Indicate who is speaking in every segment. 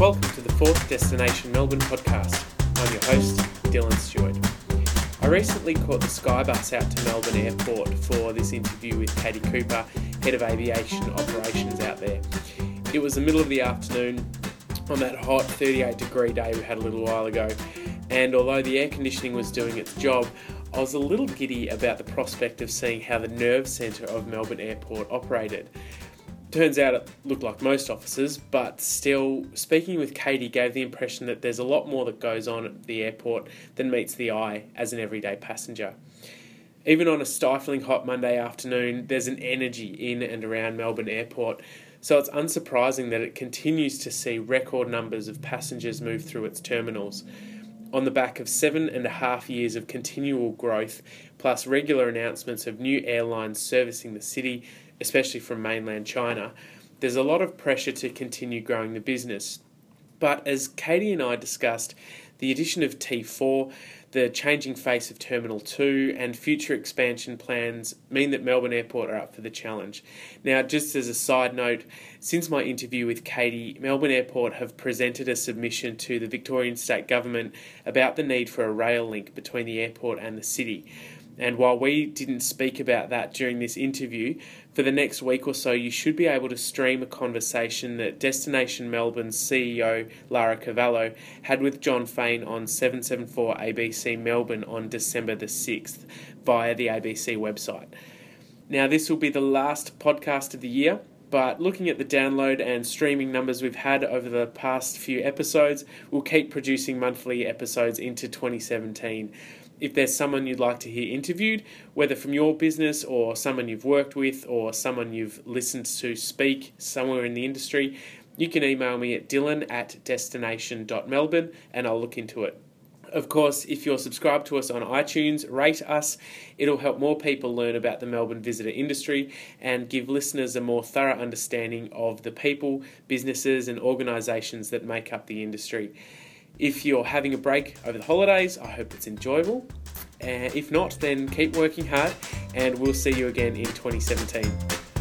Speaker 1: Welcome to the fourth Destination Melbourne podcast. I'm your host, Dylan Stewart. I recently caught the Skybus out to Melbourne Airport for this interview with Katie Cooper, Head of Aviation Operations out there. It was the middle of the afternoon on that hot 38 degree day we had a little while ago, and although the air conditioning was doing its job, I was a little giddy about the prospect of seeing how the nerve centre of Melbourne Airport operated. Turns out it looked like most offices, but still, speaking with Katie gave the impression that there's a lot more that goes on at the airport than meets the eye as an everyday passenger. Even on a stifling hot Monday afternoon, there's an energy in and around Melbourne Airport, so it's unsurprising that it continues to see record numbers of passengers move through its terminals. On the back of seven and a half years of continual growth, plus regular announcements of new airlines servicing the city especially from mainland China, there's a lot of pressure to continue growing the business. But as Katie and I discussed, the addition of T4, the changing face of Terminal 2, and future expansion plans mean that Melbourne Airport are up for the challenge. Now, just as a side note, since my interview with Katie, Melbourne Airport have presented a submission to the Victorian State Government about the need for a rail link between the airport and the city. And while we didn't speak about that during this interview, for the next week or so, you should be able to stream a conversation that Destination Melbourne's CEO Lara Cavallo had with Jon Faine on 774 ABC Melbourne on December the 6th via the ABC website. Now, this will be the last podcast of the year, but looking at the download and streaming numbers we've had over the past few episodes, we'll keep producing monthly episodes into 2017 if there's someone you'd like to hear interviewed, whether from your business or someone you've worked with or someone you've listened to speak somewhere in the industry, you can email me at dylan at destination.melbourne and I'll look into it. Of course, if you're subscribed to us on iTunes, rate us. It'll help more people learn about the Melbourne visitor industry and give listeners a more thorough understanding of the people, businesses, and organisations that make up the industry. If you're having a break over the holidays, I hope it's enjoyable. And if not, then keep working hard and we'll see you again in 2017.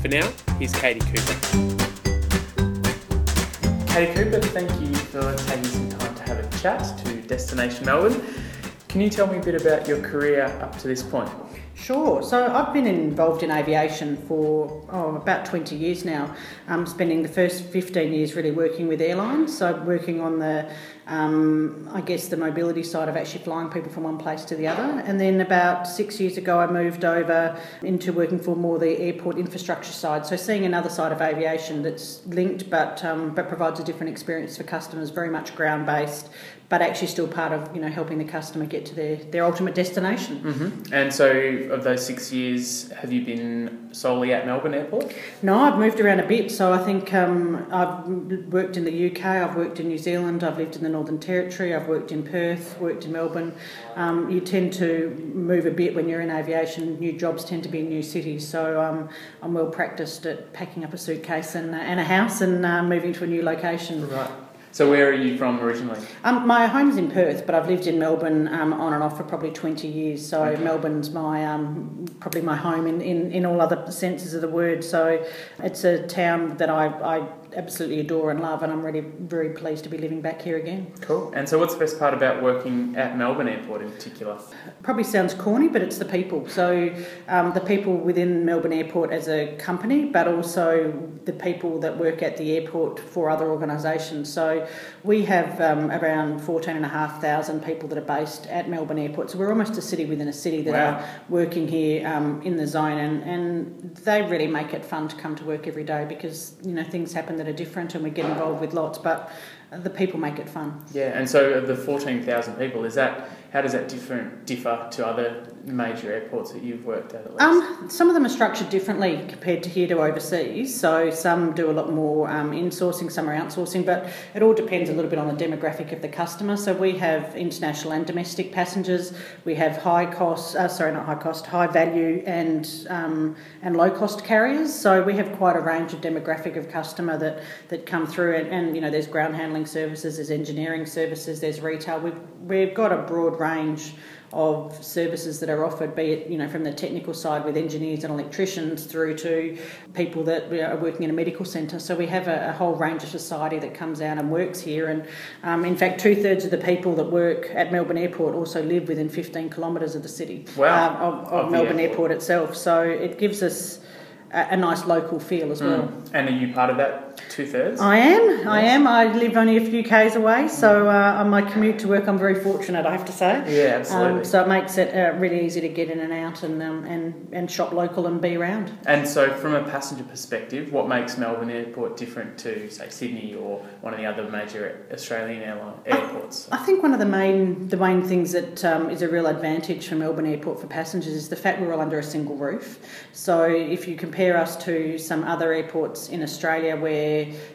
Speaker 1: For now, here's Katie Cooper. Katie Cooper, thank you for taking some time to have a chat to Destination Melbourne. Can you tell me a bit about your career up to this point?
Speaker 2: Sure. So I've been involved in aviation for oh, about 20 years now. I'm spending the first 15 years really working with airlines. So working on the, um, I guess, the mobility side of actually flying people from one place to the other. And then about six years ago, I moved over into working for more the airport infrastructure side. So seeing another side of aviation that's linked but um, but provides a different experience for customers, very much ground based, but actually still part of you know helping the customer get to their, their ultimate destination.
Speaker 1: Mm-hmm. And so, of those six years, have you been solely at Melbourne Airport?
Speaker 2: No, I've moved around a bit. So I think um, I've worked in the UK, I've worked in New Zealand, I've lived in the Northern Territory, I've worked in Perth, worked in Melbourne. Um, you tend to move a bit when you're in aviation. New jobs tend to be in new cities. So um, I'm well practiced at packing up a suitcase and, uh, and a house and uh, moving to a new location.
Speaker 1: Right. So where are you from originally?
Speaker 2: Um, my home's in Perth, but I've lived in Melbourne um, on and off for probably 20 years. So okay. Melbourne's my um, probably my home in, in, in all other senses of the word. So it's a town that I, I absolutely adore and love, and I'm really very pleased to be living back here again.
Speaker 1: Cool. And so, what's the best part about working at Melbourne Airport in particular?
Speaker 2: Probably sounds corny, but it's the people. So, um, the people within Melbourne Airport as a company, but also the people that work at the airport for other organisations. So, we have um, around 14,500 people that are based at Melbourne Airport. So, we're almost a city within a city that wow. are working here um, in the zone, and, and they really make it fun to come to work every day because you know things happen that are different and we get involved with lots, but the people make it fun.
Speaker 1: Yeah, and so the 14,000 people, is that how does that different differ to other major airports that you've worked at? at
Speaker 2: um, some of them are structured differently compared to here to overseas. So some do a lot more um, insourcing, some are outsourcing, but it all depends a little bit on the demographic of the customer. So we have international and domestic passengers. We have high cost, uh, sorry, not high cost, high value and um, and low cost carriers. So we have quite a range of demographic of customer that that come through, and, and you know there's ground handling services, there's engineering services, there's retail. We've we've got a broad range of services that are offered, be it you know from the technical side with engineers and electricians through to people that are working in a medical centre. So we have a, a, whole range of society that comes out and works here, and um, in fact, two thirds of the people that work at Melbourne Airport also live within 15 kilometres of the city
Speaker 3: wow.
Speaker 2: um, of, of, of Melbourne airport. airport itself. So it gives us a, a nice local feel as well.
Speaker 3: Mm. And are you part of that two thirds?
Speaker 2: I am. Yes. I am. I live only a few k's away, so uh, on my commute to work, I'm very fortunate. I have to say.
Speaker 3: Yeah, absolutely.
Speaker 2: Um, so it makes it uh, really easy to get in and out and um, and and shop local and be around.
Speaker 3: And so, from a passenger perspective, what makes Melbourne Airport different to say Sydney or one of the other major Australian airline airports?
Speaker 2: I, I think one of the main the main things that um, is a real advantage for Melbourne Airport for passengers is the fact we're all under a single roof. So if you compare us to some other airports in Australia where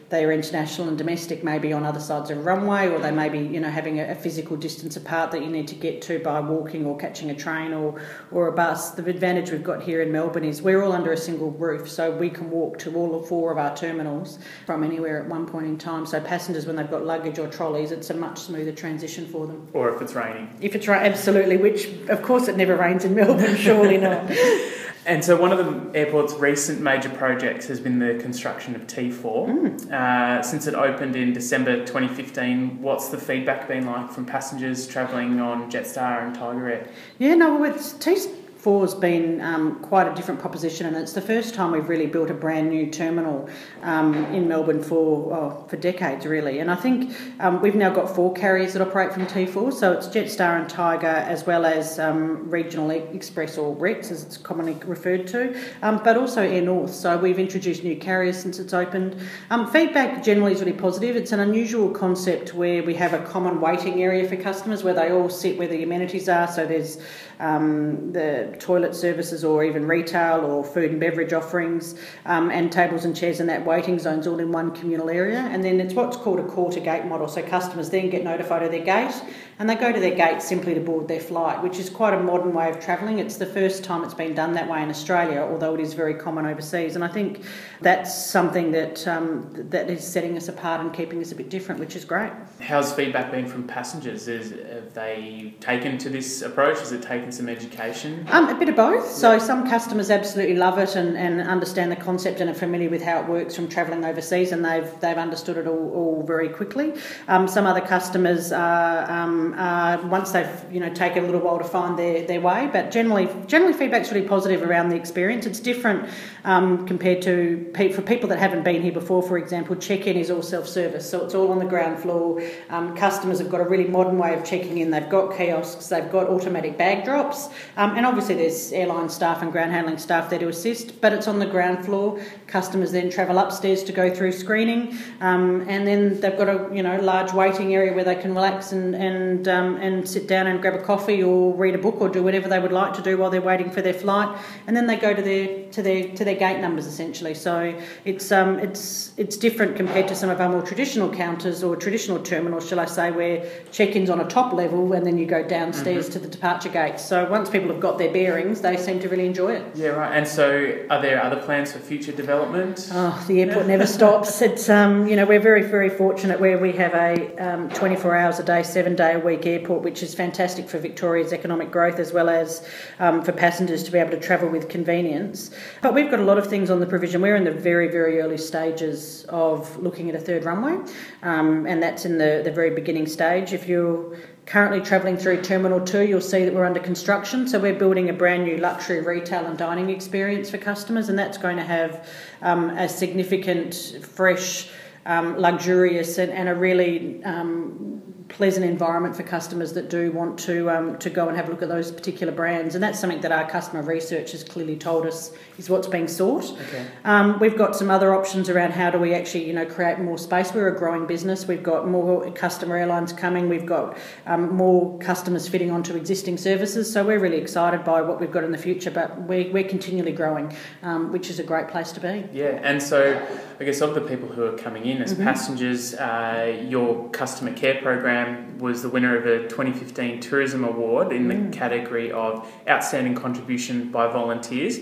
Speaker 2: they are international and domestic, maybe on other sides of a runway, or they may be, you know, having a, a, physical distance apart that you need to get to by walking or catching a train or, or a bus. The advantage we've got here in Melbourne is we're all under a single roof, so we can walk to all four of our terminals from anywhere at one point in time. So passengers, when they've got luggage or trolleys, it's a much smoother transition for them.
Speaker 3: Or if it's raining.
Speaker 2: If it's right, absolutely. Which, of course, it never rains in Melbourne. Surely not.
Speaker 3: And so, one of the airport's recent major projects has been the construction of T4. Mm. Uh, since it opened in December 2015, what's the feedback been like from passengers travelling on Jetstar and Tiger Air?
Speaker 2: Yeah, no, it's T four has been um, quite a different proposition, and it's the first time we've really built a brand new terminal um, in Melbourne for oh, for decades, really. And I think um, we've now got four carriers that operate from T4, so it's Jetstar and Tiger, as well as um, Regional Express or REX, as it's commonly referred to, um, but also Air North. So we've introduced new carriers since it's opened. Um, feedback generally is really positive. It's an unusual concept where we have a common waiting area for customers where they all sit where the amenities are. So there's the toilet services or even retail or food and beverage offerings um, and tables and chairs in that waiting zones all in one communal area. And then it's what's called a core to gate model. So customers then get notified of their gate and they go to their gate simply to board their flight, which is quite a modern way of travelling. It's the first time it's been done that way in Australia, although it is very common overseas. And I think that's something that um, that is setting us apart and keeping us a bit different, which is great.
Speaker 3: How's feedback been from passengers? Is, have they taken to this approach? Has it taken some education?
Speaker 2: Um, a bit of both. So yeah. some customers absolutely love it and, and understand the concept and are familiar with how it works from travelling overseas, and they've they've understood it all, all very quickly. Um, some other customers are uh, once they've you know taken a little while to find their, their way. But generally, generally feedback's really positive around the experience. It's different um, compared to for people that haven't been here before. For example, check-in is all self-service, so it's all on the ground floor. Um, customers have got a really modern way of checking in. They've got kiosks, they've got automatic bag drops, um, and obviously there's airline staff and ground handling staff there to assist. But it's on the ground floor. Customers then travel upstairs to go through screening, um, and then they've got a you know large waiting area where they can relax and and and um, and sit down and grab a coffee or read a book or do whatever they would like to do while they're waiting for their flight, and then they go to their to their to their gate numbers essentially. So it's um, it's it's different compared to some of our more traditional counters or traditional terminals, shall I say, where check-ins on a top level and then you go downstairs mm-hmm. to the departure gates. So once people have got their bearings, they seem to really enjoy it.
Speaker 3: Yeah, right. And so, are there other plans for future development?
Speaker 2: Oh, the airport never stops. It's um, you know, we're very very fortunate where we have a um, 24 hours a day, seven day a week airport, which is fantastic for Victoria's economic growth as well as um, for passengers to be able to travel with convenience. But we've got a lot of things on the provision. We're in the very, very early stages of looking at a third runway, um, and that's in the, the very beginning stage. If you're currently travelling through Terminal 2, you'll see that we're under construction. So we're building a brand new luxury retail and dining experience for customers, and that's going to have um, a significant, fresh, um, luxurious, and, and, a really um, pleasant environment for customers that do want to um, to go and have a look at those particular brands, and that's something that our customer research has clearly told us is what's being sought.
Speaker 3: Okay.
Speaker 2: Um, we've got some other options around how do we actually you know create more space. We're a growing business. We've got more customer airlines coming. We've got um, more customers fitting onto existing services. So we're really excited by what we've got in the future. But we're, we're continually growing, um, which is a great place to be.
Speaker 3: Yeah, and so I guess of the people who are coming in as mm-hmm. passengers, uh, your customer care program was the winner of a 2015 Tourism Award in the mm. category of Outstanding Contribution by Volunteers.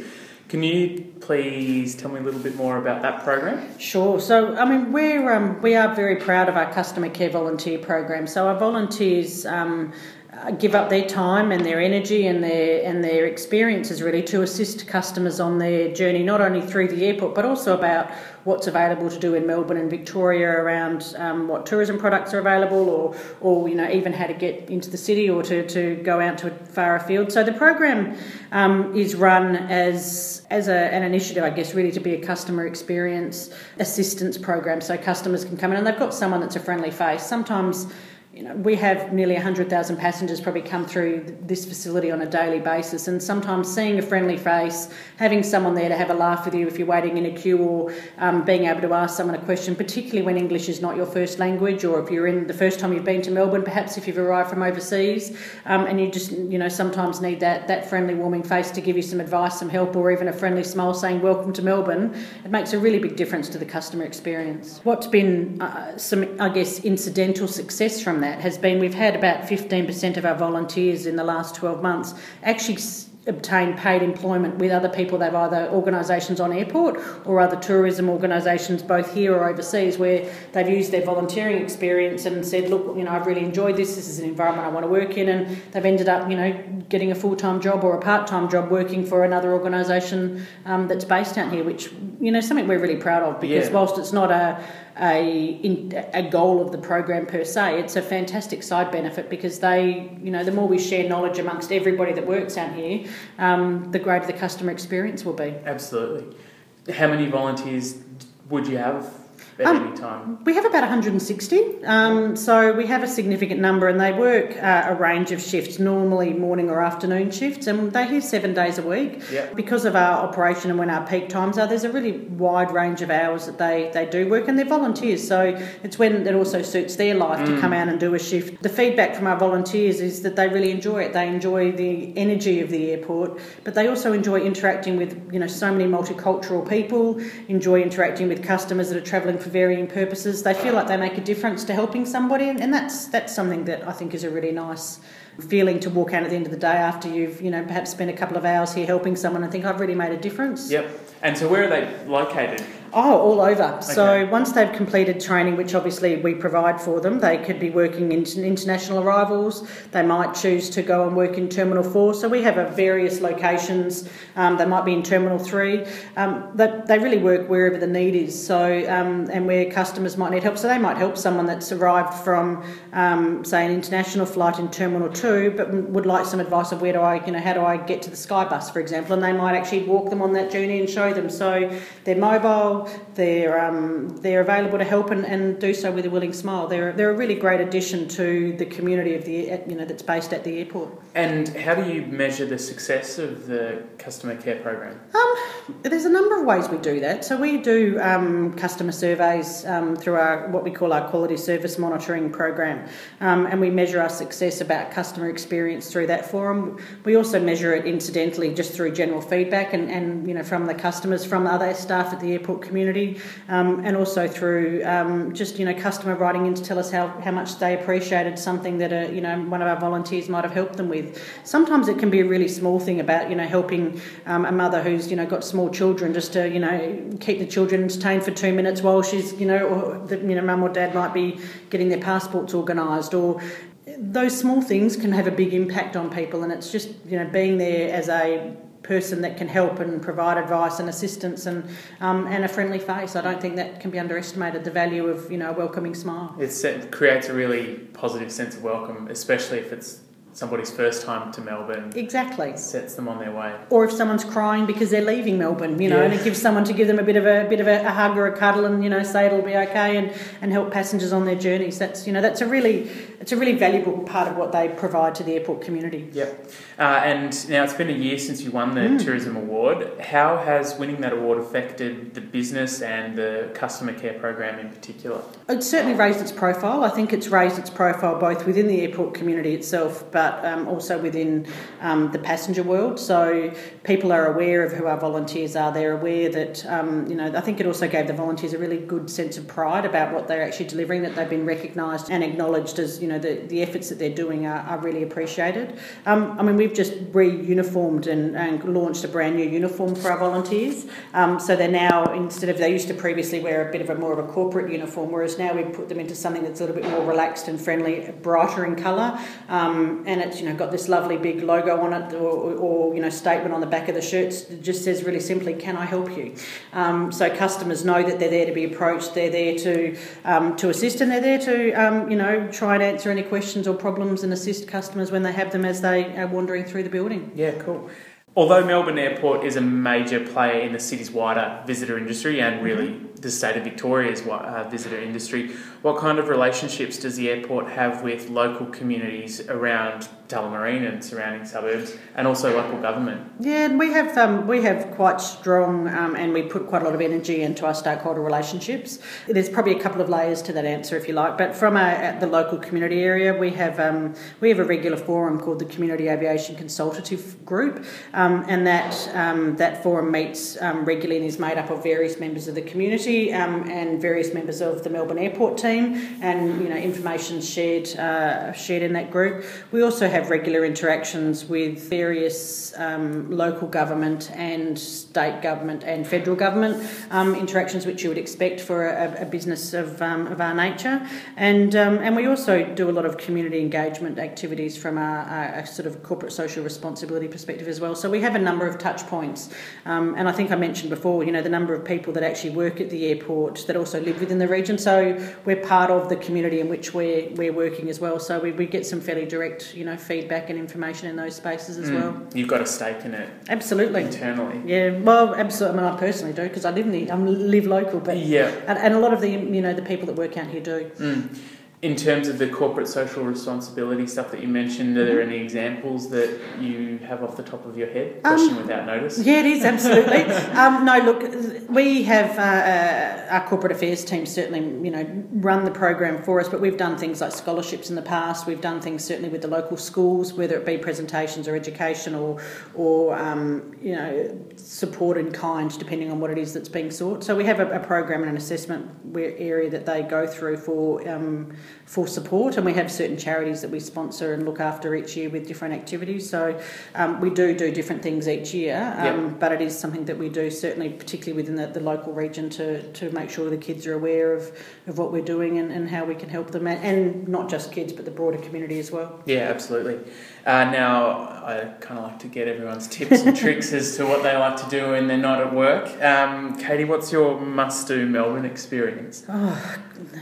Speaker 3: Can you please tell me a little bit more about that program?
Speaker 2: Sure. So, I mean, we're um, we are very proud of our customer care volunteer program. So, our volunteers um, give up their time and their energy and their and their experiences really to assist customers on their journey, not only through the airport but also about what's available to do in Melbourne and Victoria around um, what tourism products are available, or or you know even how to get into the city or to, to go out to a far afield. So the program um, is run as as a, an initiative, I guess, really to be a customer experience assistance program, so customers can come in and they've got someone that's a friendly face. Sometimes you know, we have nearly 100,000 passengers probably come through this facility on a daily basis, and sometimes seeing a friendly face, having someone there to have a laugh with you if you're waiting in a queue, or um, being able to ask someone a question, particularly when English is not your first language, or if you're in the first time you've been to Melbourne, perhaps if you've arrived from overseas, um, and you just, you know, sometimes need that, that friendly, warming face to give you some advice, some help, or even a friendly smile saying, Welcome to Melbourne, it makes a really big difference to the customer experience. What's been uh, some, I guess, incidental success from that has been. We've had about 15% of our volunteers in the last 12 months actually obtain paid employment with other people. They've either organisations on airport or other tourism organisations both here or overseas where they've used their volunteering experience and said look you know I've really enjoyed this. This is an environment I want to work in. And they've ended up you know getting a full-time job or a part-time job working for another organisation um, that's based out here which you know something we're really proud of because yeah. whilst it's not a a, in, a goal of the program per se. It's a fantastic side benefit because they, you know, the more we share knowledge amongst everybody that works out here, um, the greater the customer experience will be.
Speaker 3: Absolutely. How many volunteers would you have at um, any time?
Speaker 2: We have about 160. Um, so we have a significant number, and they work uh, a range of shifts, normally morning or afternoon shifts, and they're here seven days a week.
Speaker 3: Yep.
Speaker 2: Because of our operation and when our peak times are, there's a really wide range of hours that they, they do work, and they're volunteers. So it's when it also suits their life mm. to come out and do a shift. The feedback from our volunteers is that they really enjoy it. They enjoy the energy of the airport, but they also enjoy interacting with you know so many multicultural people. Enjoy interacting with customers that are travelling for varying purposes. They feel like they make a difference to helping somebody, and that's that's something that I think is a really nice feeling to walk out at the end of the day after you've you know perhaps spent a couple of hours here helping someone and think I've really made a difference.
Speaker 3: Yep. And so where are they located?
Speaker 2: Oh, all over. Okay. So once they've completed training, which obviously we provide for them, they could be working in international arrivals. They might choose to go and work in Terminal 4. So we have a various locations. Um, they might be in Terminal 3. Um, they, they really work wherever the need is. So um, and where customers might need help. So they might help someone that's arrived from, um, say, an international flight in Terminal 2, but would like some advice of where do I, you know, how do I get to the Skybus, for example, and they might actually walk them on that journey and show them. So they're mobile they're um, they're available to help and, and do so with a willing smile. They're they're a really great addition to the community of the you know that's based at the airport.
Speaker 3: And how do you measure the success of the customer care program?
Speaker 2: Um, there's a number of ways we do that. So we do um, customer surveys um, through our what we call our quality service monitoring program, um, and we measure our success about customer experience through that forum. We also measure it incidentally just through general feedback and, and you know from the customers, from other staff at the airport community, um, and also through um, just you know customer writing in to tell us how, how much they appreciated something that a, you know one of our volunteers might have helped them with. Sometimes it can be a really small thing about you know helping um, a mother who's you know got small children just to you know keep the children entertained for two minutes while she's you know or the, you know mum or dad might be getting their passports organised or those small things can have a big impact on people and it's just you know being there as a person that can help and provide advice and assistance and um, and a friendly face. I don't think that can be underestimated. The value of you know a welcoming smile.
Speaker 3: it creates a really positive sense of welcome, especially if it's somebody's first time to Melbourne.
Speaker 2: Exactly.
Speaker 3: Sets them on their way.
Speaker 2: Or if someone's crying because they're leaving Melbourne, you know, yeah. and it gives someone to give them a bit of a, bit of a, a, hug or a cuddle and you know say it'll be okay and, and help passengers on their journeys. That's you know that's a really it's a really valuable part of what they provide to the airport community.
Speaker 3: Yep. Uh, and now it's been a year since you won the mm. tourism award. How has winning that award affected the business and the customer care program in particular?
Speaker 2: It's certainly raised its profile. I think it's raised its profile both within the airport community itself, but but um, also within um, the passenger world. So people are aware of who our volunteers are. They're aware that, um, you know, I think it also gave the volunteers a really good sense of pride about what they're actually delivering, that they've been recognised and acknowledged as, you know, the, the efforts that they're doing are, are really appreciated. Um, I mean, we've just re-uniformed and, and, launched a brand new uniform for our volunteers. Um, so they're now, instead of, they used to previously wear a bit of a more of a corporate uniform, whereas now we've put them into something that's a little bit more relaxed and friendly, brighter in colour. Um, and it's you know got this lovely big logo on it, or, or you know statement on the back of the shirts. It just says really simply, "Can I help you?" Um, so customers know that they're there to be approached. They're there to um, to assist, and they're there to um, you know try and answer any questions or problems and assist customers when they have them as they are wandering through the building.
Speaker 3: Yeah, cool. Although Melbourne Airport is a major player in the city's wider visitor industry and really mm-hmm. The state of Victoria's uh, visitor industry, what kind of relationships does the airport have with local communities around Tullamarine and surrounding suburbs, and also local government?
Speaker 2: Yeah, we have um, we have quite strong, um, and we put quite a lot of energy into our stakeholder relationships. There's probably a couple of layers to that answer, if you like. But from the local community area, we have um, we have a regular forum called the Community Aviation Consultative Group, um, and that um, that forum meets um, regularly and is made up of various members of the community and various members of the Melbourne Airport team, and you know information shared uh, shared in that group. We also have regular interactions with various um, local government and state government and federal government um, interactions, which you would expect for a, a business of, um, of our nature. And, um, and we also do a lot of community engagement activities from a, sort of corporate social responsibility perspective as well. So we have a number of touch points. Um, and I think I mentioned before, you know, the number of people that actually work at the airport that also live within the region. So we're part of the community in which we're, we're working as well. So we, we get some fairly direct, you know, feedback and information in those spaces as mm. well.
Speaker 3: You've got a stake in it.
Speaker 2: Absolutely.
Speaker 3: Internally.
Speaker 2: Yeah, well, absolutely. I mean, I personally do because I live in the, I live local, but
Speaker 3: yeah,
Speaker 2: and, and, a lot of the, you know, the people that work out here do.
Speaker 3: Mm in terms of the corporate social responsibility stuff that you mentioned, are there any examples that you have off the top of your head? Um, Question um, without notice.
Speaker 2: Yeah, it is absolutely. um, no, look, we have uh, uh, our corporate affairs team certainly, you know, run the program for us, but we've done things like scholarships in the past. We've done things certainly with the local schools, whether it be presentations or education or, or um, you know, support in kind, depending on what it is that's being sought. So we have a, a program and an assessment area that they go through for um, for support, and we have certain charities that we sponsor and look after each year with different activities. So um, we do do different things each year, um, yep. but it is something that we do certainly, particularly within the, the, local region, to, to make sure the kids are aware of, of what we're doing and, and how we can help them, and, and not just kids, but the broader community as well.
Speaker 3: Yeah, absolutely. Uh, now, I kind of like to get everyone's tips and tricks as to what they like to do when they're not at work. Um, Katie, what's your must do Melbourne experience?
Speaker 2: Oh,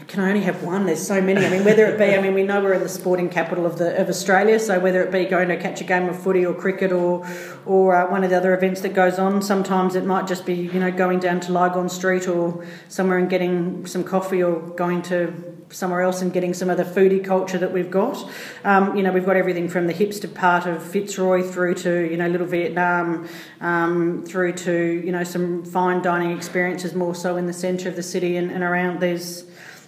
Speaker 2: can I only have one? There's so many. I mean, whether it be, I mean, we know we're in the sporting capital of, the, of Australia, so whether it be going to catch a game of footy or cricket or, or uh, one of the other events that goes on, sometimes it might just be, you know, going down to Lygon Street or somewhere and getting some coffee or going to somewhere else and getting some of the foodie culture that we've got. Um, you know, we've got everything from the hipster part of Fitzroy through to, you know, Little Vietnam, um, through to, you know, some fine dining experiences more so in the centre of the city and, and around. There's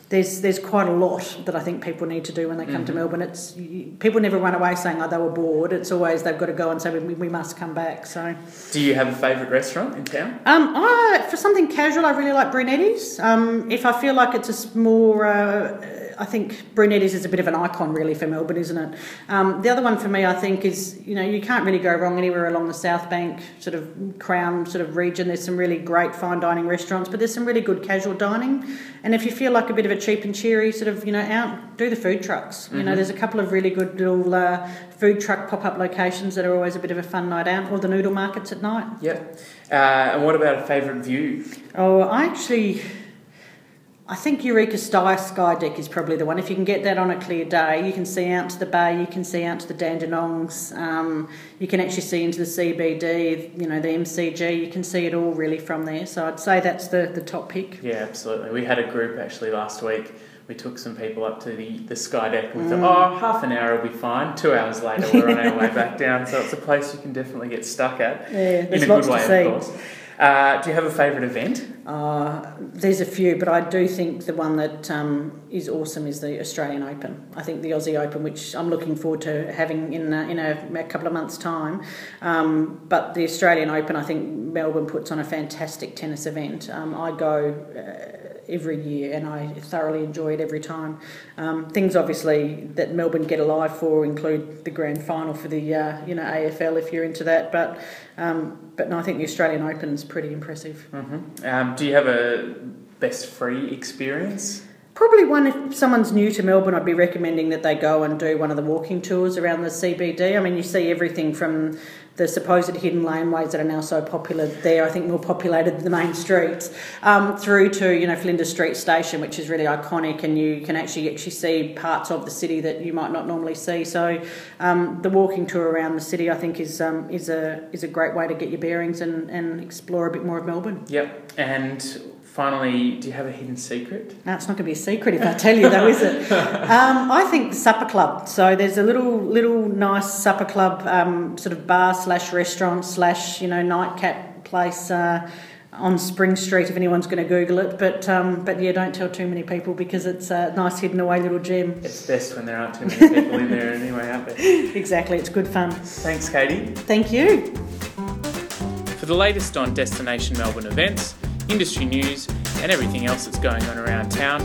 Speaker 2: there's there's quite a lot that I think people need to do when they come mm-hmm. to Melbourne. It's people never run away saying oh they were bored. It's always they've got to go and say we, we must come back. So,
Speaker 3: do you have a favourite restaurant in town?
Speaker 2: Um, I, for something casual, I really like Brunetti's. Um, if I feel like it's a more uh, I think Brunetti's is a bit of an icon really for Melbourne, isn't it? Um, the other one for me, I think, is you know you can't really go wrong anywhere along the South Bank sort of Crown sort of region. There's some really great fine dining restaurants, but there's some really good casual dining. And if you feel like a bit of a cheap and cheery sort of you know out, do the food trucks. You mm-hmm. know, there's a couple of really good little uh, food truck pop up locations that are always a bit of a fun night out, or the noodle markets at night.
Speaker 3: Yep. Uh, and what about a favourite view?
Speaker 2: Oh, I actually. I think Eureka Sky, Sky Deck is probably the one. If you can get that on a clear day, you can see out to the bay, you can see out to the Dandenongs, um, you can actually see into the CBD, you know, the MCG, you can see it all really from there. So I'd say that's the, the top pick.
Speaker 3: Yeah, absolutely. We had a group actually last week. We took some people up to the, the Sky Deck and we mm. thought, oh, half an hour will be fine. Two hours later, we're on our way back down. So it's a place you can definitely get stuck at.
Speaker 2: Yeah, in a lots good way,
Speaker 3: to see. of course. Uh, do you have a favourite event?
Speaker 2: Uh, there's a few, but I do think the one that um, is awesome is the Australian Open. I think the Aussie Open, which I'm looking forward to having in a, in a, a couple of months' time. Um, but the Australian Open, I think Melbourne puts on a fantastic tennis event. Um, I go. Uh, every year, and I thoroughly enjoy it every time. Um, things obviously that Melbourne get alive for include the grand final for the uh, you know AFL if you're into that, but um, but no, I think the Australian Open is pretty impressive.
Speaker 3: Mm-hmm. Um, do you have a best free experience?
Speaker 2: Probably one, if someone's new to Melbourne, I'd be recommending that they go and do one of the walking tours around the CBD. I mean, you see everything from the supposed hidden laneways that are now so popular there, I think more populated than the main streets, um, through to, you know, Flinders Street Station, which is really iconic and you can actually actually see parts of the city that you might not normally see. So um, the walking tour around the city, I think, is um, is a is a great way to get your bearings and, and explore a bit more of Melbourne.
Speaker 3: Yep, and finally, do you have a hidden secret?
Speaker 2: No, it's not going to be a secret if I tell you, though, is it? Um, I think the supper club. So there's a little little nice supper club, um, sort of bar slash restaurant slash you know nightcap place. Uh, on Spring Street, if anyone's going to Google it, but um, but yeah, don't tell too many people because it's a nice hidden away little gem.
Speaker 3: It's best when there aren't too many people in there anyway, aren't there?
Speaker 2: Exactly, it's good fun.
Speaker 3: Thanks, Katie.
Speaker 2: Thank you.
Speaker 3: For the latest on Destination Melbourne events, industry news, and everything else that's going on around town,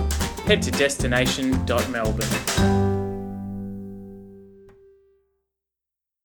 Speaker 3: head to destination.melbourne.